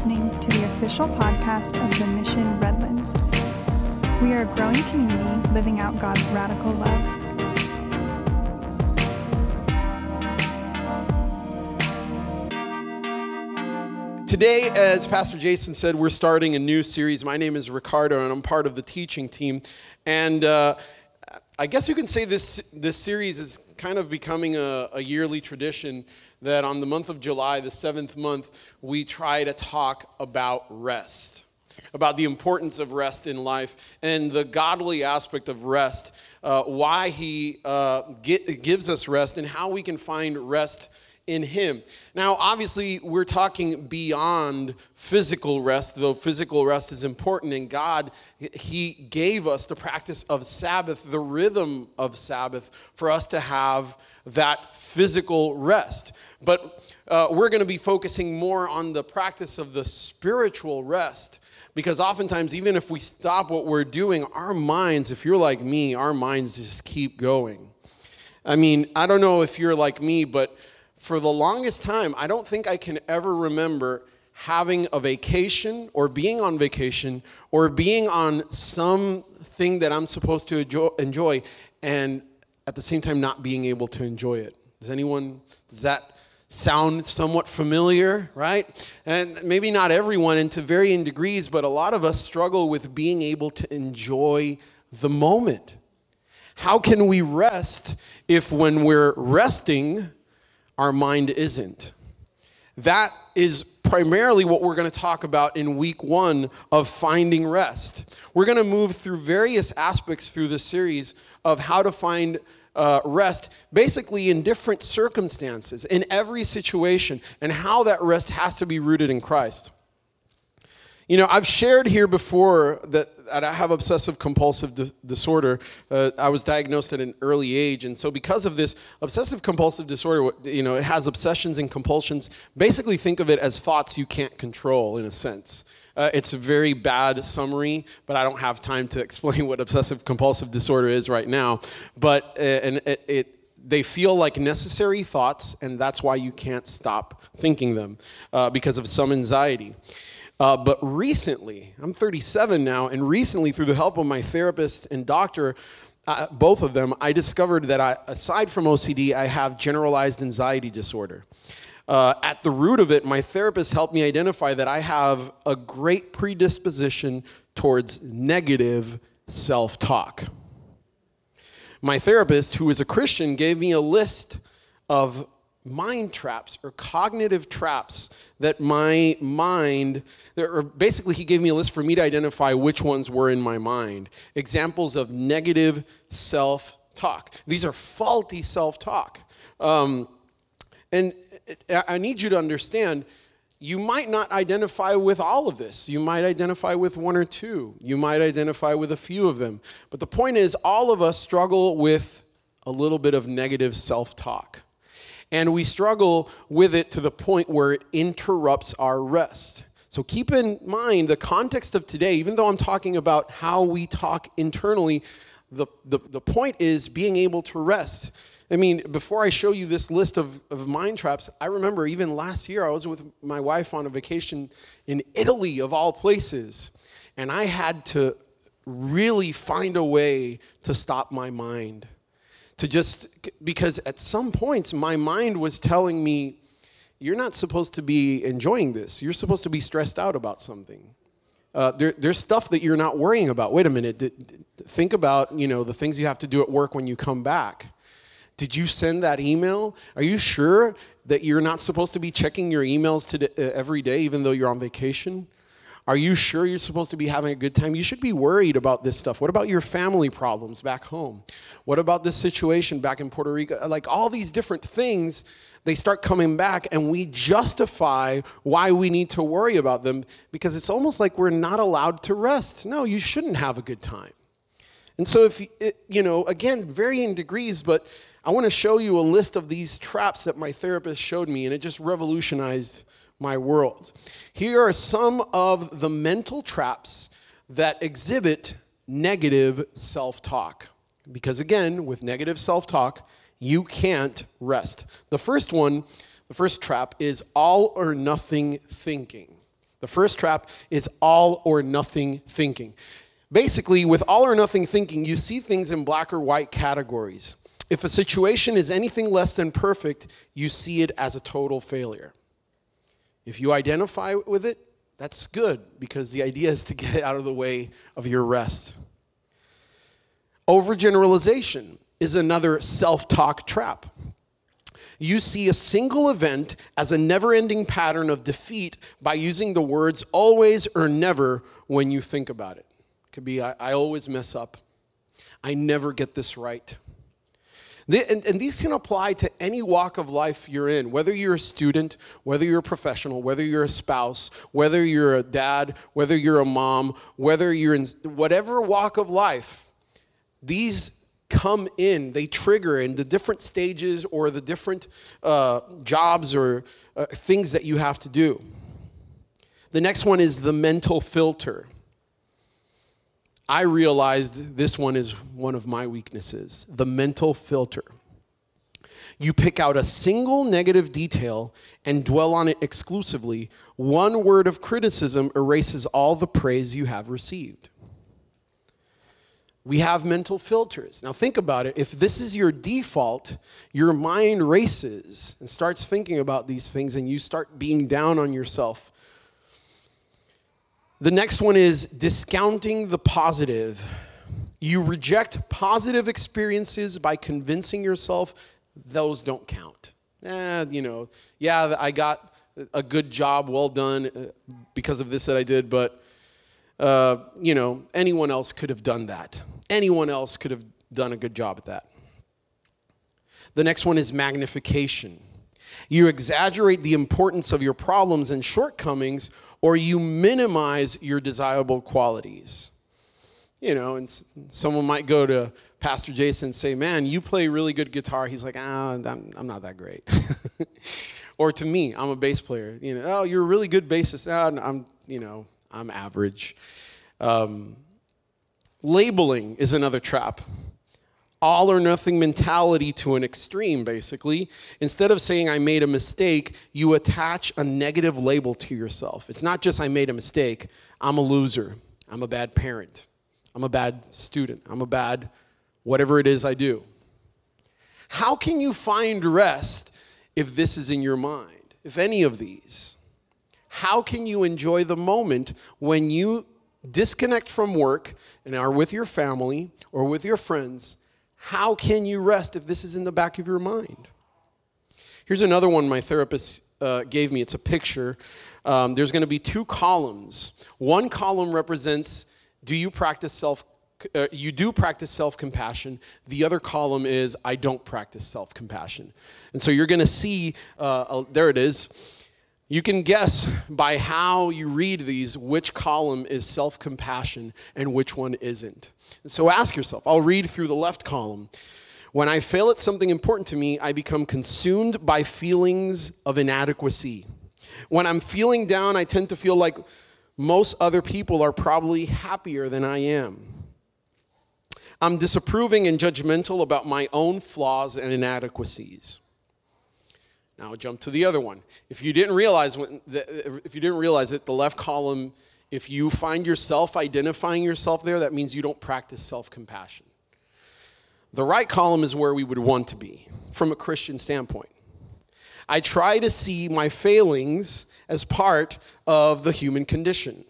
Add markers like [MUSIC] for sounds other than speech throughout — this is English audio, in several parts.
listening to the official podcast of the Mission Redlands. We are a growing community living out God's radical love. Today, as Pastor Jason said, we're starting a new series. My name is Ricardo, and I'm part of the teaching team. And uh, I guess you can say this, this series is kind of becoming a, a yearly tradition that on the month of July, the seventh month, we try to talk about rest, about the importance of rest in life and the godly aspect of rest, uh, why He uh, get, gives us rest, and how we can find rest in Him. Now, obviously, we're talking beyond physical rest, though physical rest is important. And God, He gave us the practice of Sabbath, the rhythm of Sabbath, for us to have that physical rest. But uh, we're going to be focusing more on the practice of the spiritual rest. Because oftentimes, even if we stop what we're doing, our minds, if you're like me, our minds just keep going. I mean, I don't know if you're like me, but for the longest time, I don't think I can ever remember having a vacation or being on vacation or being on something that I'm supposed to enjoy and at the same time not being able to enjoy it. Does anyone, does that sound somewhat familiar, right? And maybe not everyone and to varying degrees, but a lot of us struggle with being able to enjoy the moment. How can we rest if when we're resting, our mind isn't. That is primarily what we're going to talk about in week one of finding rest. We're going to move through various aspects through this series of how to find uh, rest, basically in different circumstances, in every situation, and how that rest has to be rooted in Christ. You know, I've shared here before that, I have obsessive compulsive di- disorder. Uh, I was diagnosed at an early age, and so because of this obsessive compulsive disorder, you know, it has obsessions and compulsions. Basically, think of it as thoughts you can't control, in a sense. Uh, it's a very bad summary, but I don't have time to [LAUGHS] explain what obsessive compulsive disorder is right now. But uh, and it, it they feel like necessary thoughts, and that's why you can't stop thinking them uh, because of some anxiety. Uh, but recently, I'm 37 now, and recently, through the help of my therapist and doctor, uh, both of them, I discovered that I, aside from OCD, I have generalized anxiety disorder. Uh, at the root of it, my therapist helped me identify that I have a great predisposition towards negative self talk. My therapist, who is a Christian, gave me a list of mind traps or cognitive traps that my mind, basically, he gave me a list for me to identify which ones were in my mind. Examples of negative self talk. These are faulty self talk. Um, and I need you to understand you might not identify with all of this. You might identify with one or two. You might identify with a few of them. But the point is, all of us struggle with a little bit of negative self talk and we struggle with it to the point where it interrupts our rest. So keep in mind the context of today, even though I'm talking about how we talk internally, the, the, the point is being able to rest. I mean, before I show you this list of, of mind traps, I remember even last year I was with my wife on a vacation in Italy, of all places, and I had to really find a way to stop my mind to just because at some points my mind was telling me you're not supposed to be enjoying this. You're supposed to be stressed out about something. Uh, there, there's stuff that you're not worrying about. Wait a minute. D- d- think about you know the things you have to do at work when you come back. Did you send that email? Are you sure that you're not supposed to be checking your emails to, uh, every day even though you're on vacation are you sure you're supposed to be having a good time? You should be worried about this stuff. What about your family problems back home? What about this situation back in Puerto Rico? Like all these different things, they start coming back, and we justify why we need to worry about them because it's almost like we're not allowed to rest. No, you shouldn't have a good time. And so, if you know, again, varying degrees, but I want to show you a list of these traps that my therapist showed me, and it just revolutionized my world. Here are some of the mental traps that exhibit negative self talk. Because again, with negative self talk, you can't rest. The first one, the first trap is all or nothing thinking. The first trap is all or nothing thinking. Basically, with all or nothing thinking, you see things in black or white categories. If a situation is anything less than perfect, you see it as a total failure. If you identify with it, that's good because the idea is to get it out of the way of your rest. Overgeneralization is another self talk trap. You see a single event as a never ending pattern of defeat by using the words always or never when you think about it. it could be, I, I always mess up. I never get this right. And, and, these can apply to any walk of life you're in, whether you're a student, whether you're a professional, whether you're a spouse, whether you're a dad, whether you're a mom, whether you're in whatever walk of life. These come in, they trigger in the different stages or the different uh, jobs or uh, things that you have to do. The next one is the mental filter. I realized this one is one of my weaknesses the mental filter. You pick out a single negative detail and dwell on it exclusively. One word of criticism erases all the praise you have received. We have mental filters. Now, think about it. If this is your default, your mind races and starts thinking about these things, and you start being down on yourself the next one is discounting the positive. You reject positive experiences by convincing yourself those don't count. Eh, you know, yeah, I got a good job, well done uh, because of this that I did, but, uh, you know, anyone else could have done that. Anyone else could have done a good job at that. The next one is magnification. You exaggerate the importance of your problems and shortcomings or you minimize your desirable qualities. You know, and someone might go to Pastor Jason and say, Man, you play really good guitar. He's like, Ah, I'm, I'm not that great. [LAUGHS] or to me, I'm a bass player. You know, oh, you're a really good bassist. Ah, I'm, you know, I'm average. Um, labeling is another trap all or nothing mentality to an extreme, basically. Instead of saying, I made a mistake, you attach a negative label to yourself. It's not just, I made a mistake, I'm a loser, I'm a bad parent, I'm a bad student, I'm a bad whatever it is I do. How can you find rest if this is in your mind, if any of these? How can you enjoy the moment when you disconnect from work and are with your family or with your friends how can you rest if this is in the back of your mind? Here's another one my therapist uh, gave me. It's a picture. Um, there's going to be two columns. One column represents do you practice self uh, you do practice self compassion. The other column is I don't practice self compassion. And so you're going to see, uh, there it is. You can guess by how you read these which column is self compassion and which one isn't. So ask yourself I'll read through the left column. When I fail at something important to me, I become consumed by feelings of inadequacy. When I'm feeling down, I tend to feel like most other people are probably happier than I am. I'm disapproving and judgmental about my own flaws and inadequacies. Now jump to the other one. If you didn't realize uh, if you didn't realize it, the left column, if you find yourself identifying yourself there, that means you don't practice self-compassion. The right column is where we would want to be from a Christian standpoint. I try to see my failings as part of the human condition.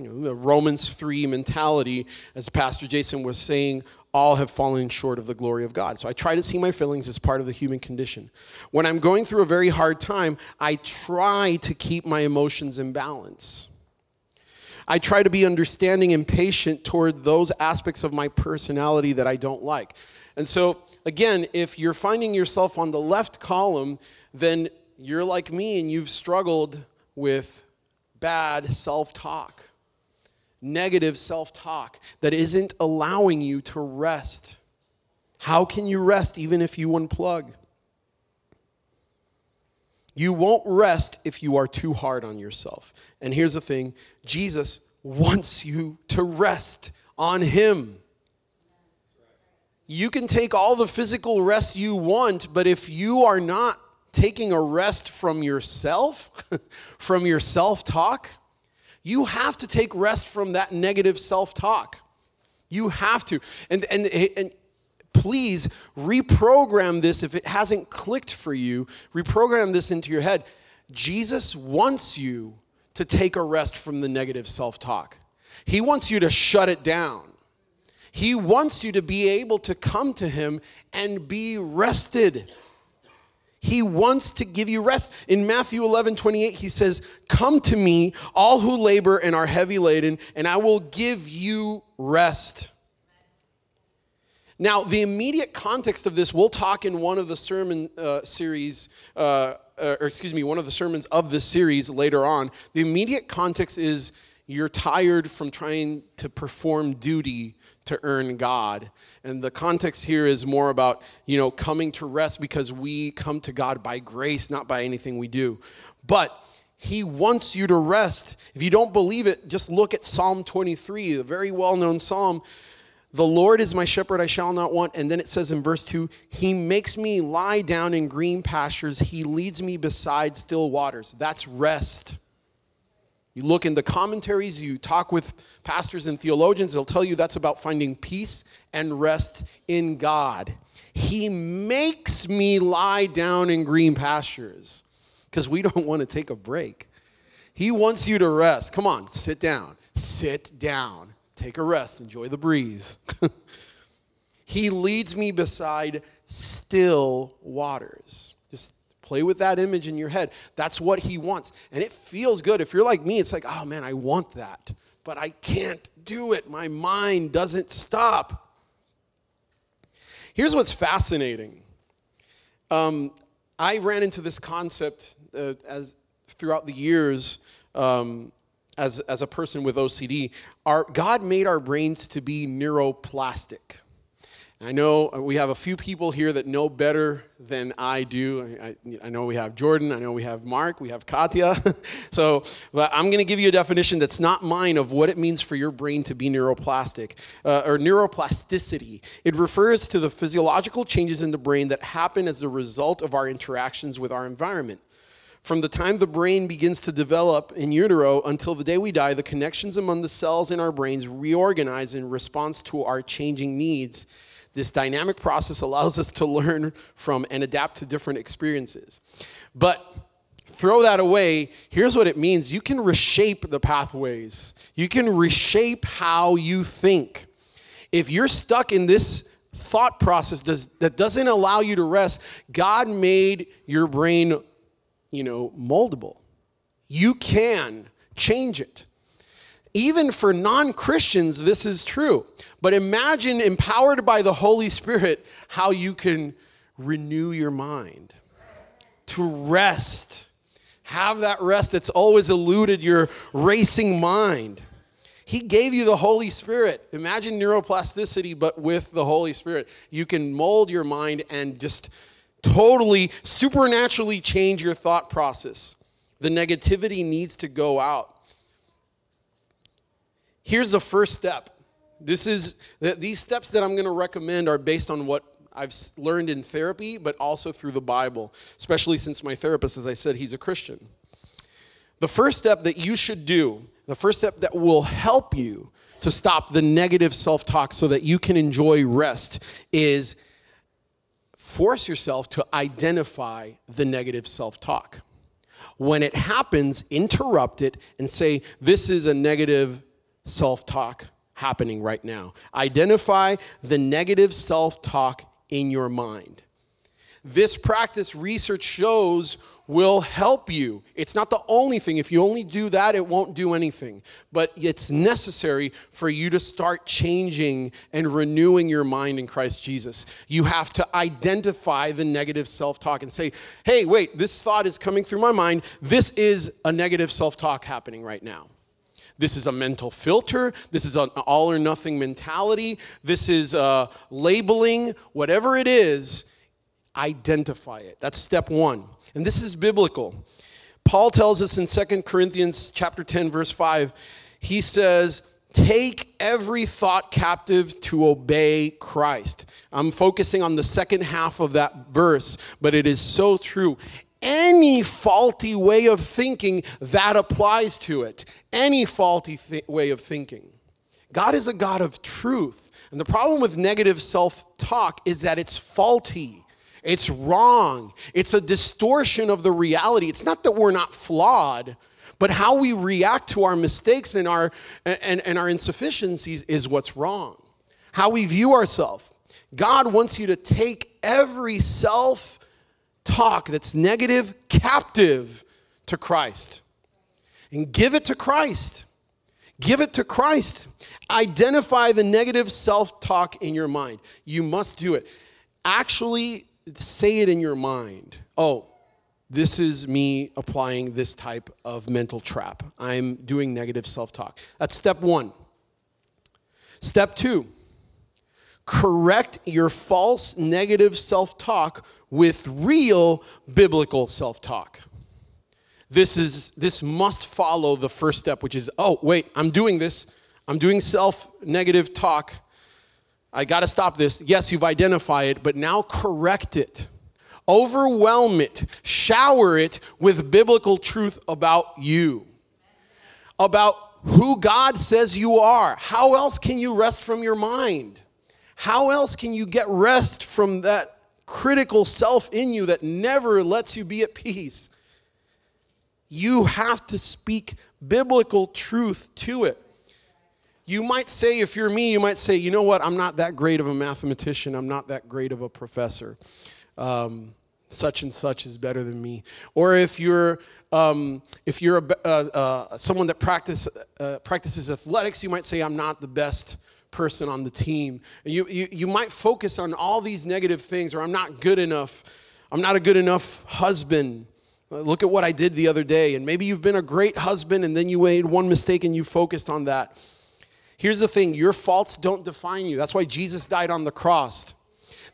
You know, the Romans 3 mentality, as Pastor Jason was saying all have fallen short of the glory of God. So I try to see my feelings as part of the human condition. When I'm going through a very hard time, I try to keep my emotions in balance. I try to be understanding and patient toward those aspects of my personality that I don't like. And so, again, if you're finding yourself on the left column, then you're like me and you've struggled with bad self talk negative self talk that isn't allowing you to rest. How can you rest even if you unplug? You won't rest if you are too hard on yourself. And here's the thing Jesus wants you to rest on Him. You can take all the physical rest you want, but if you are not taking a rest from yourself, [LAUGHS] from your self talk, you have to take rest from that negative self talk. You have to. And, and, and please reprogram this if it hasn't clicked for you. Reprogram this into your head. Jesus wants you to take a rest from the negative self talk, He wants you to shut it down. He wants you to be able to come to Him and be rested. He wants to give you rest. In Matthew 11, 28, he says, Come to me, all who labor and are heavy laden, and I will give you rest. Now, the immediate context of this, we'll talk in one of the sermon uh, series, uh, uh, or excuse me, one of the sermons of this series later on. The immediate context is you're tired from trying to perform duty to earn God. And the context here is more about, you know, coming to rest because we come to God by grace, not by anything we do. But he wants you to rest. If you don't believe it, just look at Psalm 23, a very well known psalm. The Lord is my shepherd, I shall not want. And then it says in verse 2 He makes me lie down in green pastures, He leads me beside still waters. That's rest. You look in the commentaries, you talk with pastors and theologians, they'll tell you that's about finding peace and rest in God. He makes me lie down in green pastures because we [LAUGHS] don't want to take a break. He wants you to rest. Come on, sit down. Sit down. Take a rest. Enjoy the breeze. [LAUGHS] he leads me beside still waters. Play with that image in your head. That's what he wants. And it feels good. If you're like me, it's like, oh man, I want that, but I can't do it. My mind doesn't stop. Here's what's fascinating. Um, I ran into this concept uh, as throughout the years um, as, as a person with OCD. Our, God made our brains to be neuroplastic. I know we have a few people here that know better than I do. I, I, I know we have Jordan, I know we have Mark, we have Katya. [LAUGHS] so, but I'm going to give you a definition that's not mine of what it means for your brain to be neuroplastic uh, or neuroplasticity. It refers to the physiological changes in the brain that happen as a result of our interactions with our environment. From the time the brain begins to develop in utero until the day we die, the connections among the cells in our brains reorganize in response to our changing needs this dynamic process allows us to learn from and adapt to different experiences. But throw that away. Here's what it means you can reshape the pathways, you can reshape how you think. If you're stuck in this thought process that doesn't allow you to rest, God made your brain, you know, moldable. You can change it. Even for non Christians, this is true. But imagine, empowered by the Holy Spirit, how you can renew your mind, to rest. Have that rest that's always eluded your racing mind. He gave you the Holy Spirit. Imagine neuroplasticity, but with the Holy Spirit. You can mold your mind and just totally supernaturally change your thought process. The negativity needs to go out. Here's the first step. This is these steps that I'm going to recommend are based on what I've learned in therapy, but also through the Bible, especially since my therapist, as I said, he's a Christian. The first step that you should do, the first step that will help you to stop the negative self talk so that you can enjoy rest, is force yourself to identify the negative self talk. When it happens, interrupt it and say, This is a negative self talk happening right now. Identify the negative self talk in your mind. This practice, research shows, will help you. It's not the only thing. If you only do that, it won't do anything. But it's necessary for you to start changing and renewing your mind in Christ Jesus. You have to identify the negative self talk and say, hey, wait, this thought is coming through my mind. This is a negative self talk happening right now. This is a mental filter. This is an all or nothing mentality. This is uh, labeling. Whatever it is, identify it. That's step one. And this is biblical. Paul tells us in 2 Corinthians chapter 10, verse 5, he says, Take every thought captive to obey Christ. I'm focusing on the second half of that verse, but it is so true. Any faulty way of thinking, that applies to it. Any faulty th- way of thinking. God is a God of truth. And the problem with negative self talk is that it's faulty. It's wrong. It's a distortion of the reality. It's not that we're not flawed, but how we react to our mistakes and our, and, and our insufficiencies is what's wrong. How we view ourselves. God wants you to take every self talk that's negative captive to Christ and give it to Christ. Give it to Christ. Identify the negative self talk in your mind. You must do it. Actually, say it in your mind. Oh, this is me applying this type of mental trap. I'm doing negative self talk. That's step one. Step two, correct your false negative self talk with real biblical self talk. This, is, this must follow the first step, which is oh, wait, I'm doing this. I'm doing self negative talk. I got to stop this. Yes, you've identified it, but now correct it overwhelm it, shower it with biblical truth about you, about who God says you are. How else can you rest from your mind? How else can you get rest from that critical self in you that never lets you be at peace? You have to speak biblical truth to it. You might say, if you're me, you might say, you know what, I'm not that great of a mathematician, I'm not that great of a professor. Um, such and such is better than me. Or if you're um, if you're a, uh, uh, someone that practice, uh, practices athletics, you might say, I'm not the best person on the team. You, you, you might focus on all these negative things, or I'm not good enough. I'm not a good enough husband. Uh, look at what I did the other day. And maybe you've been a great husband, and then you made one mistake and you focused on that. Here's the thing your faults don't define you. That's why Jesus died on the cross.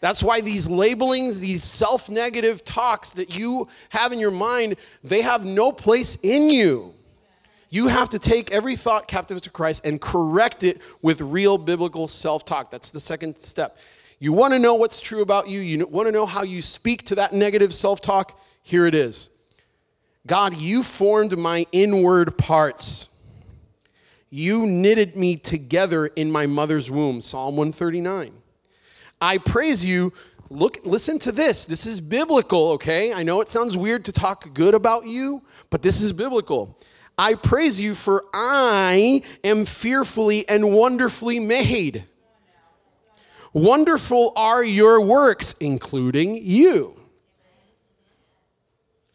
That's why these labelings, these self negative talks that you have in your mind, they have no place in you. You have to take every thought captive to Christ and correct it with real biblical self talk. That's the second step. You want to know what's true about you, you want to know how you speak to that negative self talk? Here it is God, you formed my inward parts. You knitted me together in my mother's womb. Psalm 139. I praise you. Look, listen to this. This is biblical, okay? I know it sounds weird to talk good about you, but this is biblical. I praise you, for I am fearfully and wonderfully made. Wonderful are your works, including you.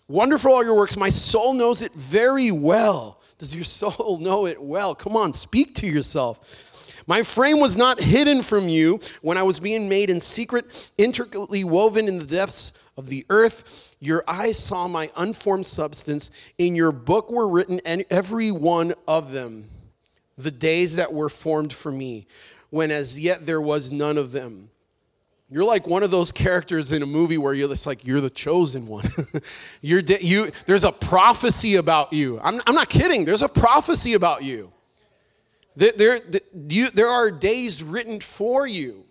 Wonderful are your works. My soul knows it very well. Does your [LAUGHS] soul know it well? Come on, speak to yourself. My frame was not hidden from you when I was being made in secret, intricately woven in the depths of the earth. Your eyes saw my unformed substance. In your book were written, every one of them, the days that were formed for me, when as yet there was none of them. You're like one of those characters in a movie where you're just like you're the chosen one. [LAUGHS] you're de- you. There's a prophecy about you. I'm, I'm not kidding. There's a prophecy about you. There, there, you, there are days written for you.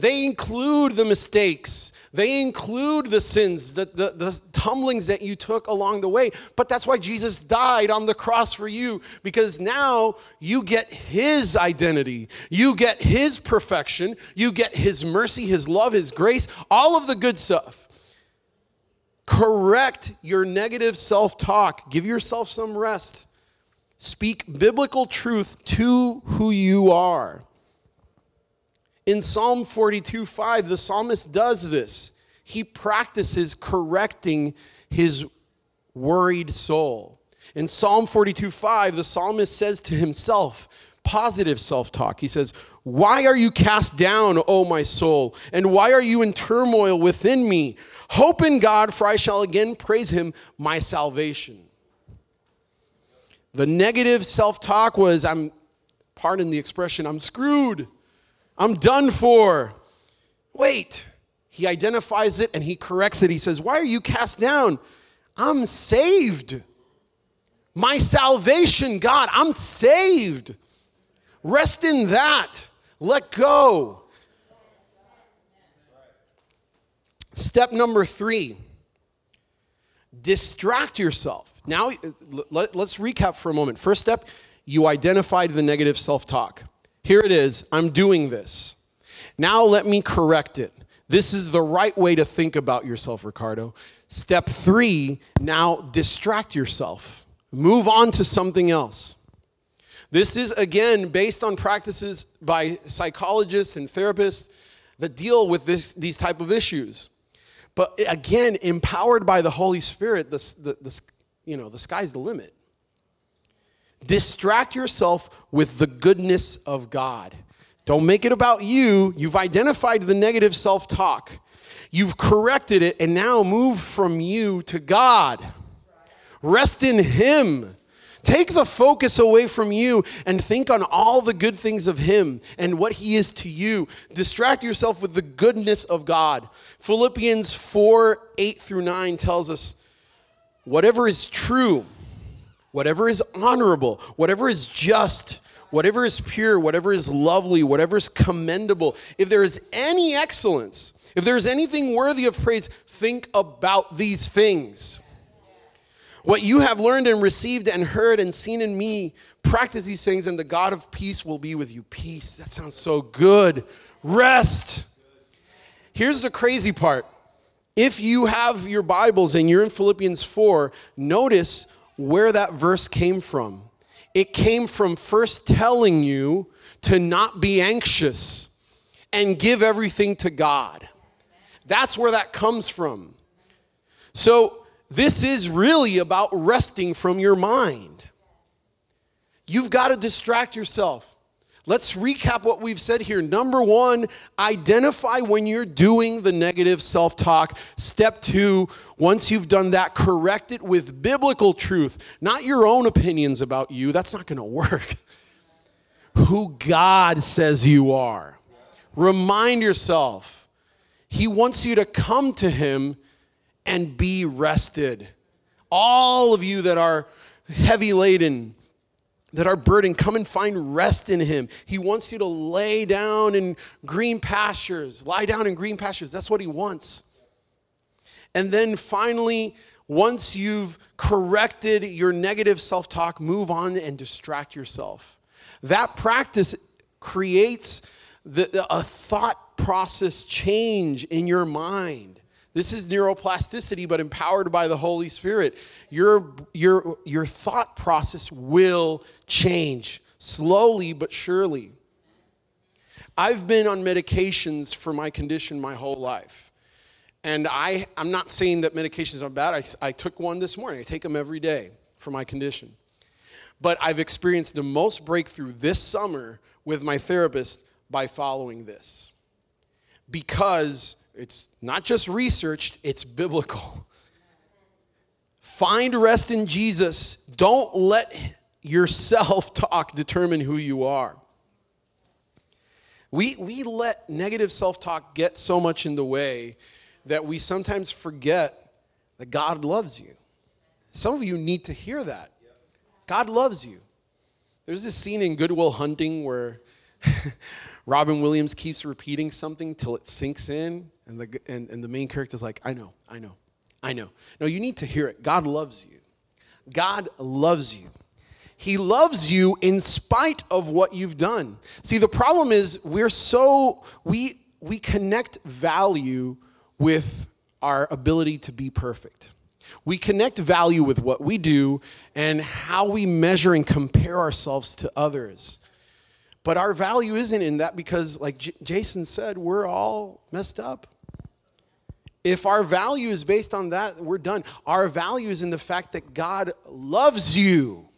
They include the mistakes. They include the sins, the, the, the, tumblings that you took along the way. But that's why Jesus died on the cross for you, because now you get his identity. You get his perfection. You get his mercy, his love, his grace, all of the good stuff. Correct your negative self talk. Give yourself some rest. Speak biblical truth to who you are. In Psalm 42 5, the psalmist does this. He practices correcting his worried soul. In Psalm 42 5, the psalmist says to himself, positive self talk. He says, Why are you cast down, O my soul? And why are you in turmoil within me? Hope in God, for I shall again praise him, my salvation. The negative self talk was, I'm, pardon the expression, I'm screwed. I'm done for. Wait. He identifies it and he corrects it. He says, Why are you cast down? I'm saved. My salvation, God, I'm saved. Rest in that. Let go. Step number three distract yourself. Now, let, us recap for a moment. First step, you identified the negative self talk. Here it is I'm doing this. Now, let me correct it. This is the right way to think about yourself, Ricardo. Step three, now distract yourself. Move on to something else. This is, again, based on practices by psychologists and therapists that deal with this, these type of issues. But again, empowered by the Holy Spirit, the, the, the, you know, the sky's the limit. Distract yourself with the goodness of God. Don't make it about you. You've identified the negative self talk, you've corrected it, and now move from you to God. Rest in Him. Take the focus away from you and think on all the good things of Him and what He is to you. Distract yourself with the goodness of God. Philippians 4 8 through 9 tells us whatever is true, whatever is honorable, whatever is just, whatever is pure, whatever is lovely, whatever is commendable, if there is any excellence, if there is anything worthy of praise, think about these things. What you have learned and received and heard and seen in me, practice these things, and the God of peace will be with you. Peace, that sounds so good. Rest. Here's the crazy part. If you have your Bibles and you're in Philippians 4, notice where that verse came from. It came from first telling you to not be anxious and give everything to God. That's where that comes from. So, this is really about resting from your mind. You've got to distract yourself. Let's recap what we've said here. Number one, identify when you're doing the negative self talk. Step two, once you've done that, correct it with biblical truth, not your own opinions about you. That's not going to work. [LAUGHS] Who God says you are. Remind yourself, He wants you to come to Him and be rested. All of you that are heavy laden, that are burdened, come and find rest in Him. He wants you to lay down in green pastures, lie down in green pastures. That's what He wants. And then finally, once you've corrected your negative self talk, move on and distract yourself. That practice creates the, a thought process change in your mind. This is neuroplasticity, but empowered by the Holy Spirit. Your, your, your thought process will change slowly but surely. I've been on medications for my condition my whole life. And I, I'm not saying that medications are bad. I, I took one this morning. I take them every day for my condition. But I've experienced the most breakthrough this summer with my therapist by following this. Because it's not just researched, it's biblical. Find rest in Jesus. Don't let yourself [LAUGHS] talk determine who you are. We, we let negative self talk get so much in the way that we sometimes forget that God loves you. Some of you need to hear that. God loves you. There's this scene in Good Will Hunting where [LAUGHS] Robin Williams keeps repeating something till it sinks in, and the, and, and the main character's like, I know, I know, I know. No, you need to hear it. God loves you. God loves you. He loves you in spite of what you've done. See, the problem is we're so, we, we connect value with our ability to be perfect. We connect value with what we do and how we measure and compare ourselves to others. But our value isn't in that because, like J- Jason said, we're all messed up. If our value is based on that, we're done. Our value is in the fact that God loves you.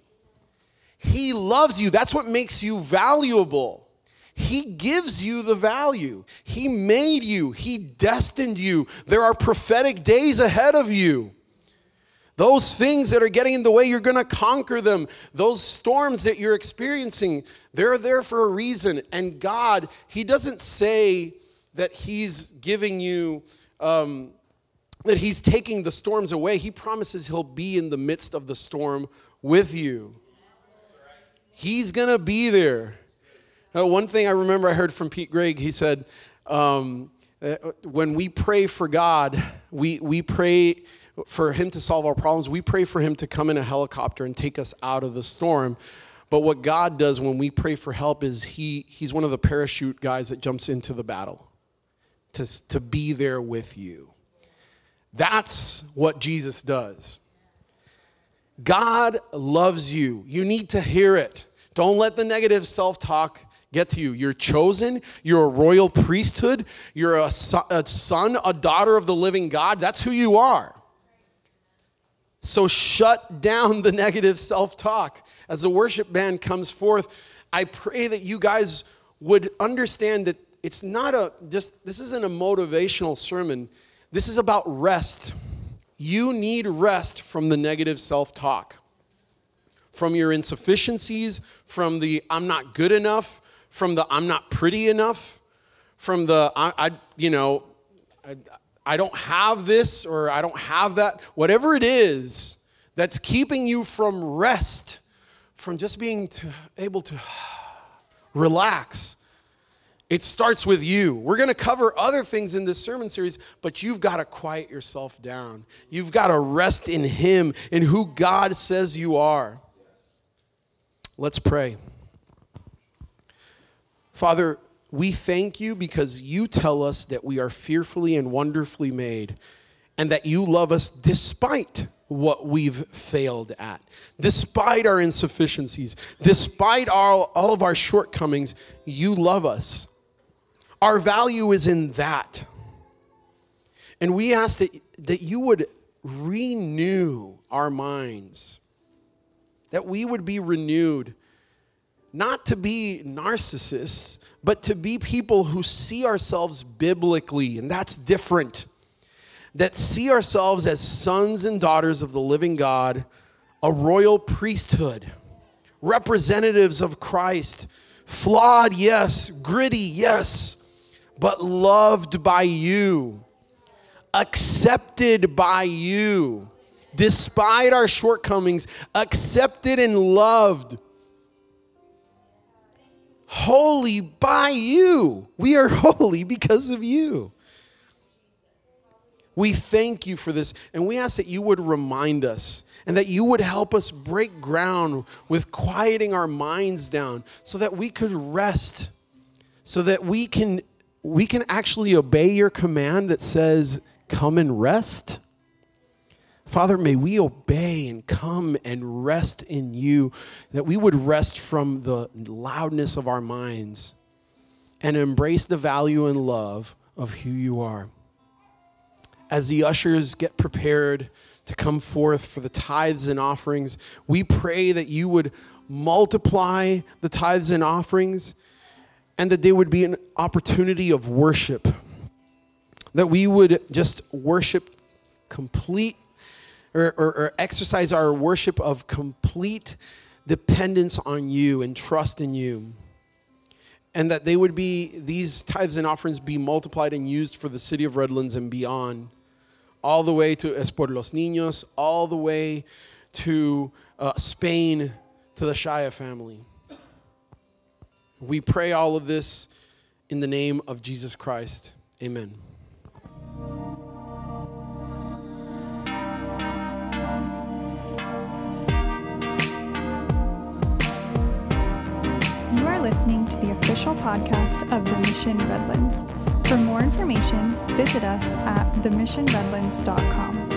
He loves you. That's what makes you valuable. He gives you the value. He made you, He destined you. There are prophetic days ahead of you. Those things that are getting in the way, you're going to conquer them. Those storms that you're experiencing, they're there for a reason. And God, He doesn't say that He's giving you, um, that He's taking the storms away. He promises He'll be in the midst of the storm with you. He's going to be there. Uh, one thing I remember I heard from Pete Greig, he said, um, uh, when we pray for God, we, we pray for Him to solve our problems. We pray for Him to come in a helicopter and take us out of the storm. But what God does when we pray for help is he, He's one of the parachute guys that jumps into the battle to, to be there with you. That's what Jesus does. God loves you. You need to hear it. Don't let the negative self talk get to you. You're chosen. You're a royal priesthood. You're a, son, a daughter of the living God. That's who you are. So shut down the [LAUGHS] negative self talk. As the worship band comes forth, I pray that you guys would understand that it's not a just, this isn't a motivational sermon. This is about rest. You need rest from the negative self talk, from your insufficiencies, from the I'm not good enough, from the I'm not pretty enough, from the I, I you know, I, I don't have this or I don't have that. Whatever it is that's keeping you from rest, from just being to, able to [SIGHS] relax it starts with you. We're going to cover other things in this sermon series, but you've got to quiet yourself down. You've got to rest in Him, in who God says you are. Let's pray. Father, we thank you because you tell us that we are fearfully and wonderfully made, and that you love us despite what we've failed at, despite our insufficiencies, despite all, all of our shortcomings. You love us. Our value is in that. And we ask that, that you would renew our minds, that we would be renewed, not to be narcissists, but to be people who see ourselves biblically, and that's different. That see ourselves as sons and daughters of the living God, a royal priesthood, representatives of Christ, flawed, yes, gritty, yes but loved by you, accepted by you, despite our shortcomings, accepted and loved. Holy by you. We are [LAUGHS] holy because of you. We thank you for this, and we ask that you would remind us and that you would help us break ground with quieting our minds down so that we could rest, so that we can we can actually obey your command that says, Come and rest. Father, may we obey and come and rest in you, that we would rest from the loudness of our minds and embrace the value and love of who you are. As the ushers get prepared to come forth for the tithes and offerings, we pray that you would multiply the tithes and offerings and that there would be an opportunity of worship. That we would just worship complete or, or, or, exercise our worship of complete dependence on you and trust in you. And that they would be, these tithes and offerings be multiplied and used for the city of Redlands and beyond, all the way to Es por los Niños, all the way to uh, Spain, to the Shaya family. We pray all of this in the name of Jesus Christ. Amen. You are listening to the official podcast of The Mission Redlands. For more information, visit us at themissionredlands.com.